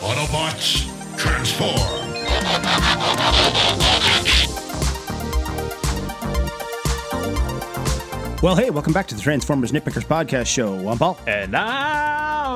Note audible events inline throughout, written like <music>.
Autobots, transform! Well, hey, welcome back to the Transformers Nitpickers podcast show. I'm Paul. And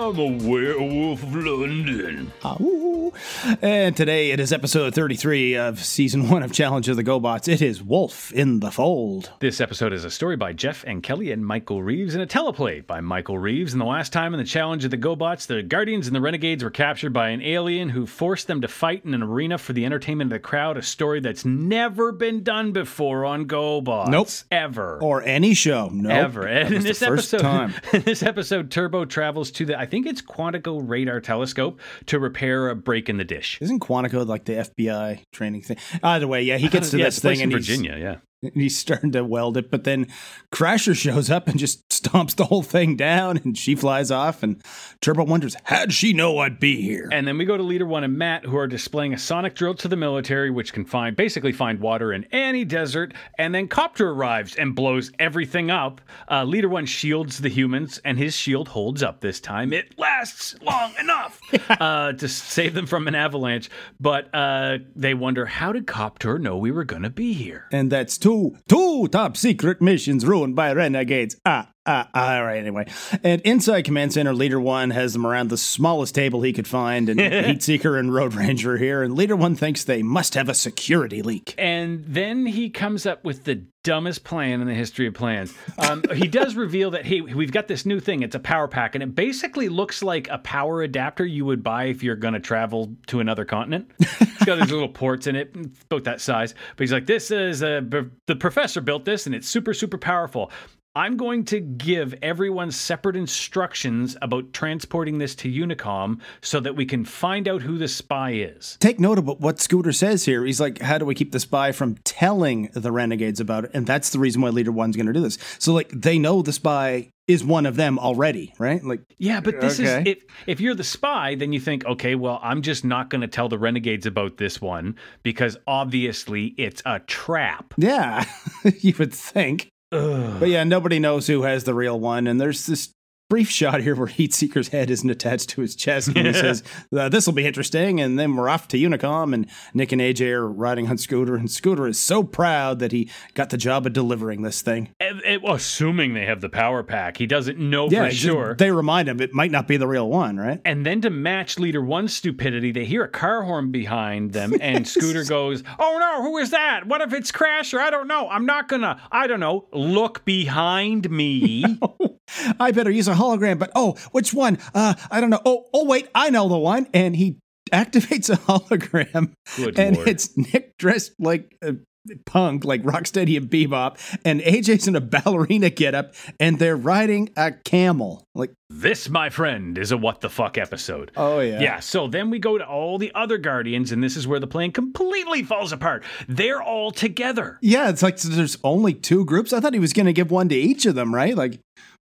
I'm a werewolf of London. Ah, woo. And today it is episode 33 of season one of Challenge of the GoBots. It is Wolf in the Fold. This episode is a story by Jeff and Kelly and Michael Reeves and a teleplay by Michael Reeves. And the last time in the Challenge of the GoBots, the Guardians and the Renegades were captured by an alien who forced them to fight in an arena for the entertainment of the crowd, a story that's never been done before on GoBots. Nope. Ever. Or any show. Nope. ever. And in this the first episode, time. <laughs> in this episode, Turbo travels to the I think it's Quantico radar telescope to repair a break in the dish. Isn't Quantico like the FBI training thing? Either way, yeah, he gets <laughs> to yeah, this it's a place thing in Virginia. Yeah. <laughs> he's starting to weld it, but then Crasher shows up and just stomps the whole thing down and she flies off and Turbo wonders, how'd she know I'd be here? And then we go to Leader One and Matt, who are displaying a sonic drill to the military, which can find basically find water in any desert. And then Copter arrives and blows everything up. Uh, Leader One shields the humans, and his shield holds up this time. It lasts long enough <laughs> uh, to save them from an avalanche. But uh, they wonder, how did Copter know we were going to be here? And that's two two top secret missions ruined by renegades. Ah, all right, anyway. And inside Command Center, Leader One has them around the smallest table he could find, and <laughs> Heatseeker and Road Ranger are here, and Leader One thinks they must have a security leak. And then he comes up with the dumbest plan in the history of plans. Um, he does reveal that, hey, we've got this new thing. It's a power pack, and it basically looks like a power adapter you would buy if you're going to travel to another continent. It's got these little ports in it, about that size. But he's like, this is a, the professor built this, and it's super, super powerful. I'm going to give everyone separate instructions about transporting this to Unicom so that we can find out who the spy is. Take note of what Scooter says here. He's like, how do we keep the spy from telling the renegades about it? And that's the reason why Leader One's going to do this. So, like, they know the spy is one of them already, right? Like, Yeah, but this Okay. is if if you're the spy, then you think, okay, well, I'm just not going to tell the renegades about this one because obviously it's a trap. yeah, <laughs> you would think. But yeah, nobody knows who has the real one. And there's this brief shot here where Heatseeker's head isn't attached to his chest. And he <laughs> says, uh, This will be interesting. And then we're off to Unicom. And Nick and AJ are riding on Scooter. And Scooter is so proud that he got the job of delivering this thing. And- well, assuming they have the power pack, he doesn't know Yeah, for sure. They remind him it might not be the real one, right? and then to match Leader One's stupidity, they hear a car horn behind them, and <laughs> Scooter goes, "Oh no, who is that? What if it's Crasher? I don't know. I'm not gonna. I don't know. Look behind me." <laughs> I better use a hologram, but oh, which one? Uh, I don't know. Oh, oh, wait, I know the one. And he <laughs> activates a hologram, Good and lord. it's Nick dressed like a punk, like Rocksteady and Bebop, and AJ's in a ballerina getup, and they're riding a camel. Like, This, my friend, is a what the fuck episode. oh yeah, Yeah, so then we go to all the other Guardians, and this is where the plan completely falls apart. They're all together. yeah. It's like there's only two groups. I thought he was going to give one to each of them, right? Like,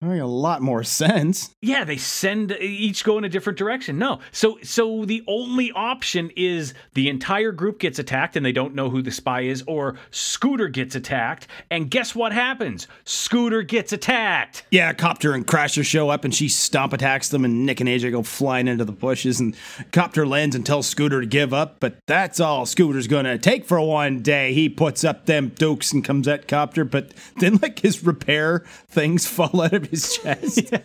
a lot more sense. Yeah, they send each go in a different direction. No. So so the only option is the entire group gets attacked and they don't know who the spy is or Scooter gets attacked and guess what happens? Scooter gets attacked. Yeah, Copter and Crasher show up and she stomp attacks them, and Nick and AJ go flying into the bushes. And Copter lands and tells Scooter to give up, but that's all Scooter's gonna take for one day. He puts up them dukes and comes at Copter, but then like his repair things <laughs> fall out of his chest. <laughs>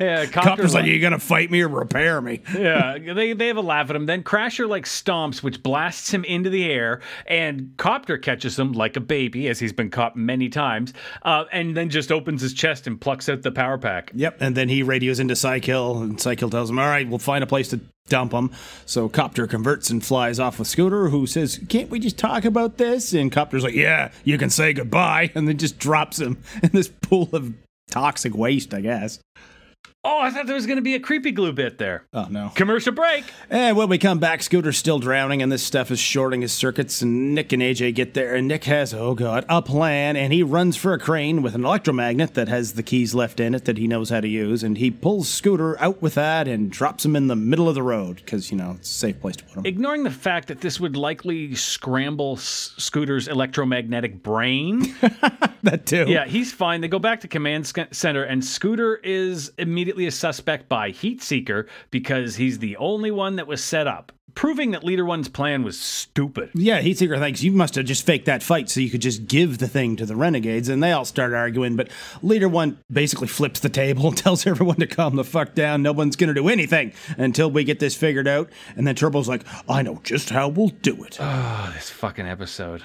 Yeah, Copter's like, "You gonna fight me or repair me?" <laughs> yeah, they, they have a laugh at him. Then Crasher like stomps, which blasts him into the air, and Copter catches him like a baby, as he's been caught many times, uh, and then just opens his chest and plucks out the power pack. Yep, and then he radios into Cy-Kill, and Cy-Kill tells him, "All right, we'll find a place to dump him." So Copter converts and flies off with Scooter, who says, "Can't we just talk about this?" And Copter's like, "Yeah, you can say goodbye," <laughs> and then just drops him in this pool of toxic waste, I guess. Oh, I thought there was going to be a creepy glue bit there. Oh no. Commercial break. And when we come back, Scooter's still drowning, and this stuff is shorting his circuits. And Nick and AJ get there, and Nick has, oh god, a plan, and he runs for a crane with an electromagnet that has the keys left in it that he knows how to use, and he pulls Scooter out with that and drops him in the middle of the road because you know it's a safe place to put him. Ignoring the fact that this would likely scramble S- Scooter's electromagnetic brain. <laughs> that too. yeah, he's fine. They go back to command sc- center, and Scooter is immediately a suspect by Heatseeker because he's the only one that was set up, proving that Leader One's plan was stupid. Yeah, Heatseeker thinks you must have just faked that fight so you could just give the thing to the renegades, and they all start arguing. But Leader One basically flips the table and <laughs> tells everyone to calm the fuck down. No one's gonna do anything until we get this figured out. And then Turbo's like, I know just how we'll do it. Oh, this fucking episode.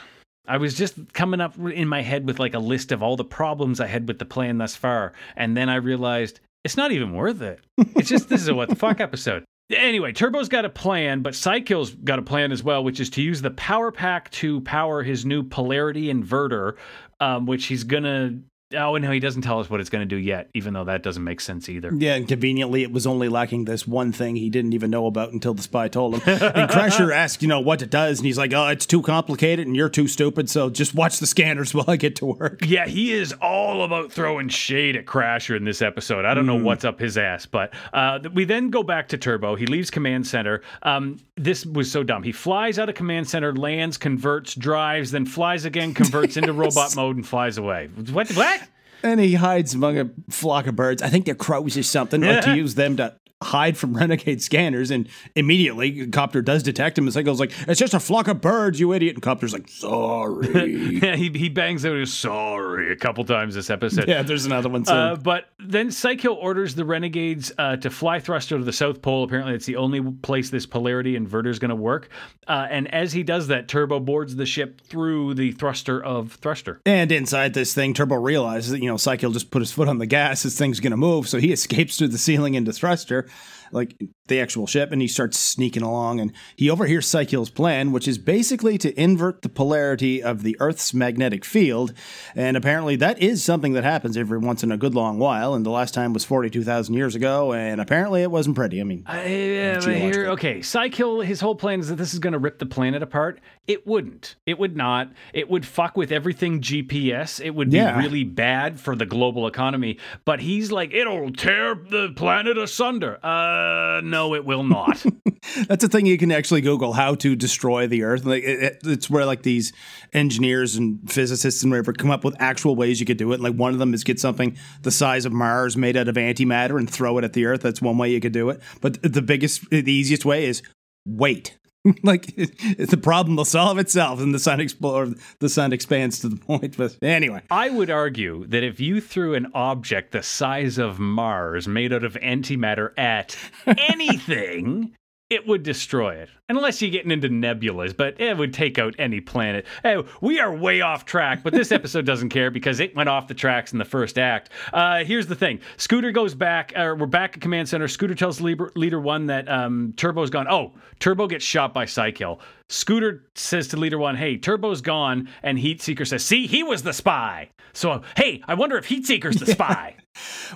I was just coming up in my head with like a list of all the problems I had with the plan thus far, and then I realized it's not even worth it. It's just this is a what the fuck <laughs> episode. Anyway, Turbo's got a plan, but Cy-Kill's got a plan as well, which is to use the power pack to power his new polarity inverter, um, which he's gonna Oh, no, he doesn't tell us what it's going to do yet, even though that doesn't make sense either. Yeah, and conveniently, it was only lacking this one thing he didn't even know about until the spy told him. and Crasher <laughs> asks, you know, what it does, and he's like, oh, it's too complicated and you're too stupid, so just watch the scanners <laughs> while I get to work. Yeah, he is all about throwing shade at Crasher in this episode. I don't know what's up his ass, but uh, we then go back to Turbo. He leaves Command Center. Um, this was so dumb. He flies out of Command Center, lands, converts, drives, then flies again, converts into <laughs> robot mode, and flies away. What? What? And he hides among a flock of birds. I think they're crows or something, like to use them to hide from <laughs> renegade scanners. And immediately, Copter does detect him. And Psycho's like, it's just a flock of birds, you idiot. And Copter's like, sorry. <laughs> yeah, he, he bangs out his sorry a couple times this episode. yeah, there's another one soon. Uh, but then Psycho orders the renegades uh, to fly thruster to the South Pole. Apparently, it's the only place this polarity inverter is going to work. Uh, and as he does that, Turbo boards the ship through the thruster of thruster. and inside this thing, Turbo realizes that, you know, Psycho just put his foot on the gas. This thing's going to move. So he <laughs> escapes through the ceiling into thruster, like the actual ship, and he starts sneaking along. And he overhears Psycho's plan, which is basically to invert the polarity of the Earth's magnetic field. And apparently, that is something that happens every once in a good long while. And the last time was 42,000 years ago. And apparently, it wasn't pretty. I mean, Uh, yeah, here, okay, Cy-Kill, his whole plan is that this is going to rip the planet apart. It wouldn't. It would not. It would fuck with everything GPS. It would be Yeah. really bad for the global economy. But he's like, it'll tear the planet asunder. Uh, no, it will not. <laughs> That's a thing you can actually Google how to destroy the Earth. Like it, it- it's where like these engineers and physicists and whatever come up with actual ways you could do it. Like one of them is get something the size of Mars made out of antimatter and throw it at the Earth. That's one way you could do it. But the biggest, the easiest way is wait. <laughs> like it, the problem will solve itself, and the sun explore the sun expands to the point. But anyway, I would argue that if you threw an object the size of Mars made out of antimatter at <laughs> anything, it would destroy it. Unless you're getting into nebulas, but it would take out any planet. Hey, we are way off track, but this episode doesn't care because it went off the tracks in the first act. Uh, here's the thing Scooter goes back, or we're back at Command Center. Scooter tells Leader, Leader One that um, Turbo's gone. Oh, Turbo gets shot by Cy-Kill. Scooter says to Leader One, hey, Turbo's gone. And Heatseeker says, see, he was the spy. So, hey, I wonder if Heatseeker's the <laughs> spy.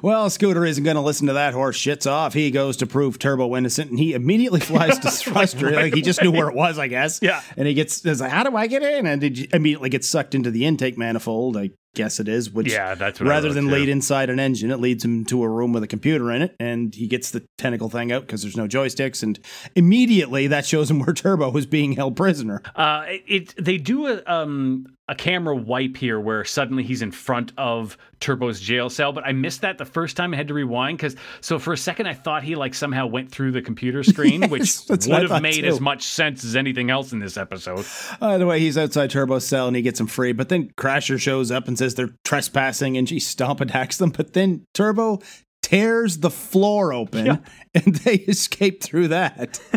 Well, Scooter isn't going to listen to that horse shits off. He goes to prove Turbo innocent, and he immediately <laughs> flies to <laughs> Thruster. like, he just knew where it was, I guess. Yeah. And he gets, is like, how do I get in? And he immediately gets sucked into the intake manifold. I guess it is. Which, Yeah, that's what rather than too. lead inside an engine, it leads him to a room with a computer in it, and he gets the tentacle thing out because there's no joysticks. And immediately, that shows him where Turbo is being held prisoner. Uh, it, it they do a um a camera wipe here where suddenly he's in front of Turbo's jail cell, but I missed that the first time I had to rewind because so for a second I thought he like somehow went through the computer <laughs> screen, which Yes, I would have made too. as much sense as anything else in this episode. By the way, he's outside Turbo's cell and he gets him free. But then Crasher shows up and says they're trespassing and she stomp attacks them. But then Turbo tears the floor open <laughs> and they escape through that. <laughs>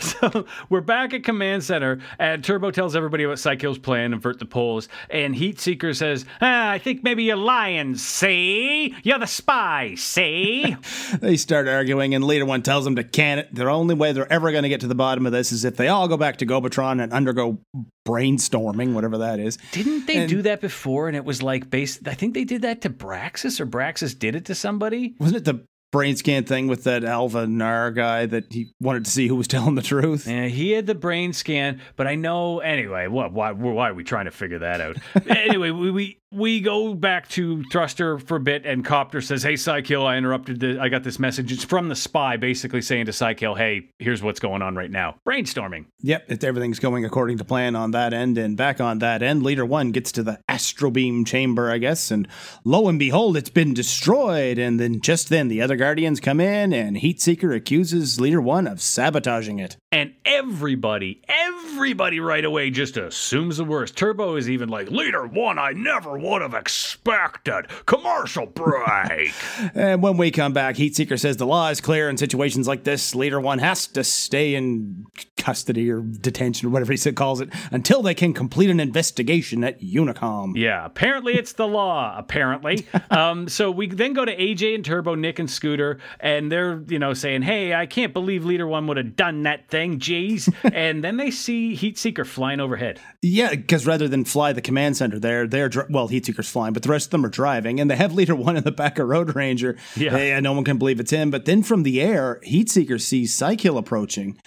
So we're back at Command Center, and Turbo tells everybody about Psycho's plan, invert the poles, and Heatseeker says, ah, I think maybe you're lying, see? You're the spy, see? <laughs> they start arguing and Leader One tells them to can it. The only way they're ever going to get to the bottom of this is if they all go back to Gobotron and undergo brainstorming, whatever that is. Didn't they And- do that before? And it was like based. I think they did that to Braxis, or Braxis did it to somebody. Wasn't it the brain scan thing with that Alva Nar guy that he wanted to see who was telling the truth? Yeah, he had the brain scan, but I know anyway. What? Why? Why are we trying to figure that out? <laughs> anyway, we, we we go back to Thruster for a bit, and Copter says, "Hey, Cy-Kill, I interrupted. The, I got this message. It's from the spy, basically saying to Cy-Kill, "Hey, here's what's going on right now. Brainstorming." Yep, it, everything's going according to plan on that end, and back on that end, Leader One gets to the astrobeam chamber, I guess, and lo and behold, it's been destroyed. And then just then, the other Guardians come in, and Heatseeker accuses Leader One of sabotaging it. And everybody, everybody right away just assumes the worst. Turbo is even like, Leader One, I never would have expected. Commercial break. <laughs> and when we come back, Heatseeker says the law is clear in situations like this. Leader One has to stay in custody or detention or whatever he says calls it until they can complete an investigation at Unicom. Yeah, apparently it's the law, apparently. <laughs> um, so we then go to AJ and Turbo, Nick and Scooter, and they're, you know, saying, hey, I can't believe Leader One would have done that thing thing, jeez. <laughs> and then they see Heatseeker flying overhead. Yeah, because rather than fly the command center there, they're, dri- well, Heatseeker's flying, but the rest of them are driving. And they have Leader One in the back of Road Ranger. Yeah. Hey, no one can believe it's him. But then from the air, Heatseeker sees Cy-Kill approaching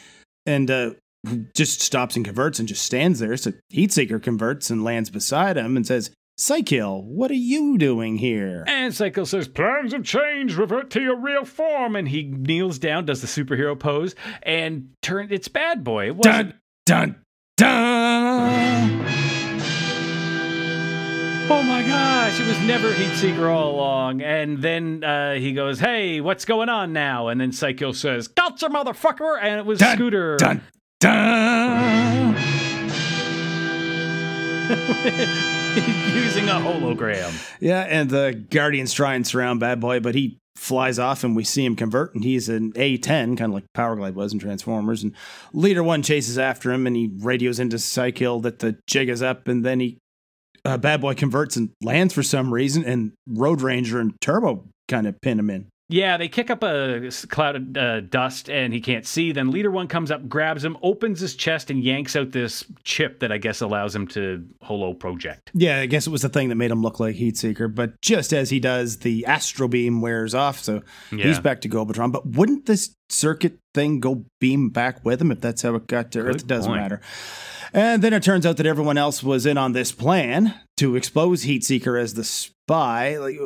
and uh, just stops and converts and just stands there. So Heatseeker converts and lands beside him and says, Cy-Kill, what are you doing here? And Cy-Kill says, Plans have changed, revert to your real form. And he kneels down, does the superhero pose, and turn it's bad boy. It dun, dun, dun. Oh my gosh, it was never Heatseeker all along. And then uh, he goes, Hey, what's going on now? And then Cy-Kill says, Gotcha, motherfucker! And it was dun, Scooter. Dun, dun. <laughs> using a hologram. Yeah, and the Guardians try and surround Bad Boy, but he flies off and we see him convert and he's an A10, kind of like Powerglide was in Transformers. And Leader One chases after him and he radios into Cy-Kill that the jig is up and then he uh, Bad Boy converts and lands for some reason and Road Ranger and Turbo kind of pin him in. Yeah, they kick up a cloud of uh, dust and he can't see. Then Leader One comes up, grabs him, opens his chest, and yanks out this chip that I guess allows him to holo project. Yeah, I guess it was the thing that made him look like Heatseeker. But just as he does, the astro beam wears off, so yeah. he's back to Gobotron. But wouldn't this circuit thing go beam back with him if that's how it got to Earth? It doesn't point. matter. And then it turns out that everyone else was in on this plan to expose Heatseeker as the spy. Like,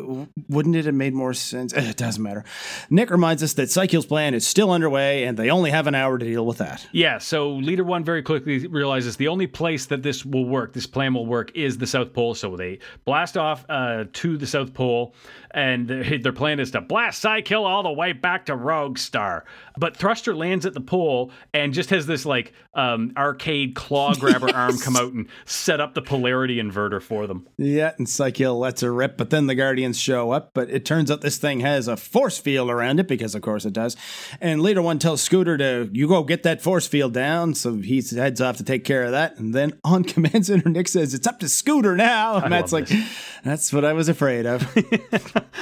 wouldn't it have made more sense? Eh, it doesn't matter. Nick reminds us that Cy-Kill's plan is still underway, and they only have an hour to deal with that. Yeah. So Leader One very quickly realizes the only place that this will work, this plan will work, is the South Pole. So they blast off uh, to the South Pole, and <laughs> their plan is to blast Cy-Kill all the way back to Rogue Star. But Thruster lands at the pole and just has this like um, arcade claw <laughs> grabber yes. arm come out and set up the polarity inverter for them. Yeah, and Cy-Kill lets her rip, but then the Guardians show up. But it turns out this thing has a force field around it because, of course, it does. And Leader One tells Scooter to you go get that force field down, so he heads off to take care of that. And then on <laughs> command center, Nick says it's up to Scooter now. And Matt's like, this. that's what I was afraid of.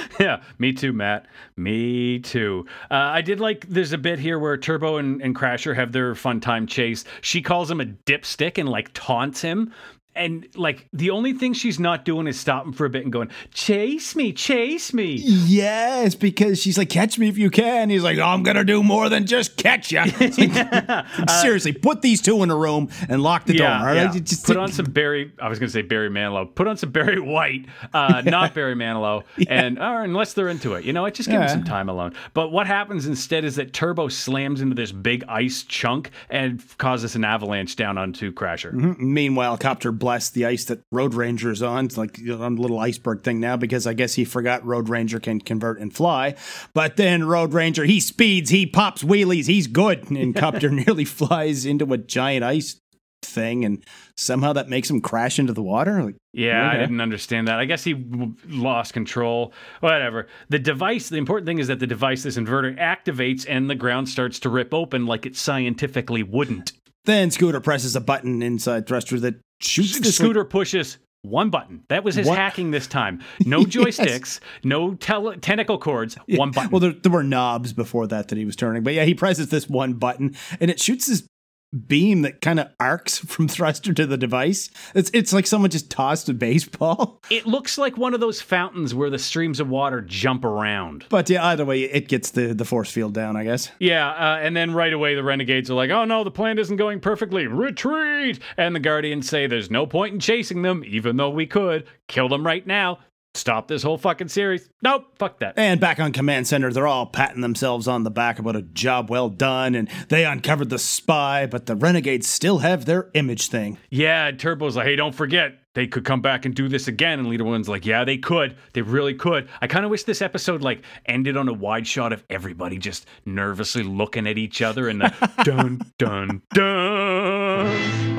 <laughs> yeah, me too, Matt. Me too. Uh, I did like there's a bit here where Turbo and, and Crasher have their fun time chase. She calls him a dipstick and like taunts him and like the only thing she's not doing is stopping for a bit and going, "Chase me, chase me." Yes, because she's like, "Catch me if you can." He's like, oh, "I'm gonna do more than just catch you." <laughs> <laughs> Like, yeah. like, seriously, put these two in a room and lock the yeah, door. Yeah. Just put on some Barry. I was gonna say Barry Manilow. Put on some Barry White, uh, <laughs> not Barry Manilow, and or unless they're into it, you know, what? just give them some time alone. But what happens instead is that Turbo slams into this big ice chunk and causes an avalanche down onto Crasher. Mm-hmm. Meanwhile, Copter bless the ice that Road Ranger's on. It's like on a little iceberg thing now because I guess he forgot Road Ranger can convert and fly. But then Road Ranger, he speeds, he pops wheelies, he's good. And Copter <laughs> nearly flies into a giant ice thing and somehow that makes him crash into the water like yeah okay. i didn't understand that i guess he w- lost control whatever the device the important thing is that the device this inverter activates and the ground starts to rip open like it scientifically wouldn't then scooter presses a button inside thruster that shoots the Scooter like, pushes one button. That was his what? hacking this time. <laughs> No joysticks, yes. no tele- tentacle cords, yeah. one button. Well, there, there, were knobs before that that he was turning. But yeah, he presses this one button and it shoots this beam that kind of arcs <laughs> from thruster to the device. It's it's like someone just tossed a baseball. <laughs> It looks like one of those fountains where the streams of water jump around. But yeah, either way, it gets the the force field down, I guess. Yeah, uh, and then right away the renegades are like, "Oh no, the plan isn't going perfectly. Retreat!" And the guardians say, "There's no point in chasing them, even though we could kill them right now." Stop this whole fucking series. Nope, fuck that. And back on command center, they're all patting themselves on the back about a job well done, and they uncovered the spy, but the renegades still have their image thing. Yeah, Turbo's like, hey, don't forget, they could come back and do this again. And Leader One's like, yeah, they could. They really could. I kind of wish this episode like ended on a wide shot of everybody just nervously looking at each other and the <laughs> dun dun dun.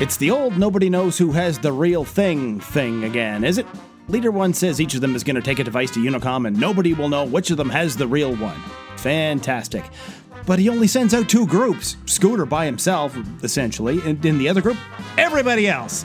It's the old nobody knows who has the real thing thing again, is it? Leader 1 says each of them is going to take a device to Unicom and nobody will know which of them has the real one. Fantastic. But he only sends out two groups Scooter by himself, essentially, and in the other group, everybody else.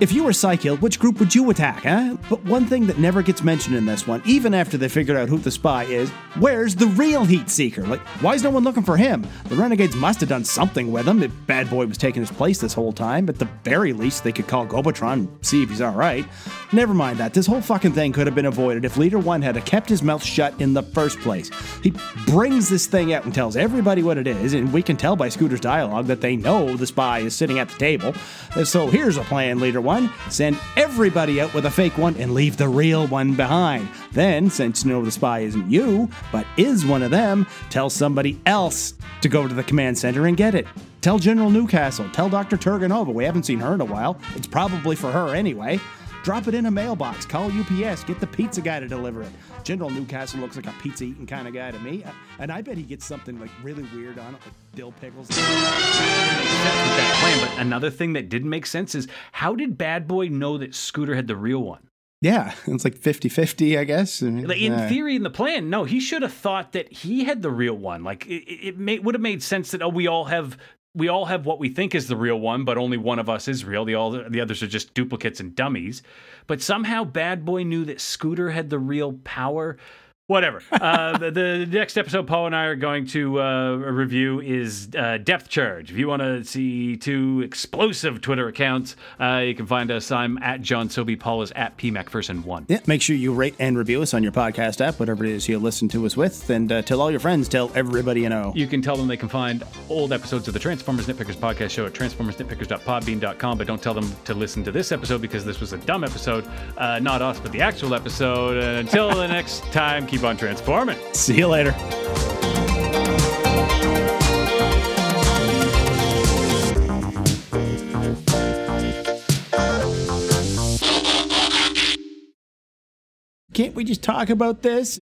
If you were Cy-Kill, which group would you attack, huh? But one thing that never gets mentioned in this one, even after they figured out who the spy is, where's the real Heat Seeker? Like, why is no one looking for him? The Renegades must have done something with him if Bad Boy was taking his place this whole time. At the very least, they could call Gobotron and see if he's alright. Never mind that. This whole fucking thing could have been avoided if Leader 1 had kept his mouth shut in the first place. He brings this thing out and tells everybody what it is, and we can tell by Scooter's dialogue that they know the spy is sitting at the table. So here's a plan, Leader 1 one, send everybody out with a fake one and leave the real one behind. Then, since you know the spy isn't you, but is one of them, tell somebody else to go to the command center and get it. Tell General Newcastle, tell Dr. Turganova, we haven't seen her in a while. It's probably for her anyway. Drop it in a mailbox, call UPS, get the pizza guy to deliver it. General Newcastle looks like a pizza eating kind of guy to me, and I bet he gets something like really weird on it, like dill pickles. plan, but another thing that didn't make sense is how did Bad Boy know that Scooter had the real one? Yeah, <laughs> it's like 50 50, I guess. I mean, like in uh, theory, in the plan, no, he should have thought that he had the real one. Like it, it may, would have made sense that, oh, we all have we all have what we think is the real one, but only one of us is real. The all the others are just duplicates and dummies. But somehow Bad Boy knew that Scooter had the real power whatever. Uh, the, the, next episode Paul and I are going to uh, review is uh, Depth Charge. If you want to see two explosive Twitter accounts, uh, you can find us. I'm at John Sobey. Paul is at PMacPherson1. Yeah, make sure you rate and review us on your podcast app, whatever it is you listen to us with, and uh, tell all your friends, tell everybody you know. You can tell them they can find old episodes of the Transformers Nitpickers podcast show at transformersnitpickers.podbean.com, but don't tell them to listen to this episode because this was a dumb episode. Uh, not us, but the actual episode. And until the next time, keep keep on transforming. See you later. Can't we just talk about this?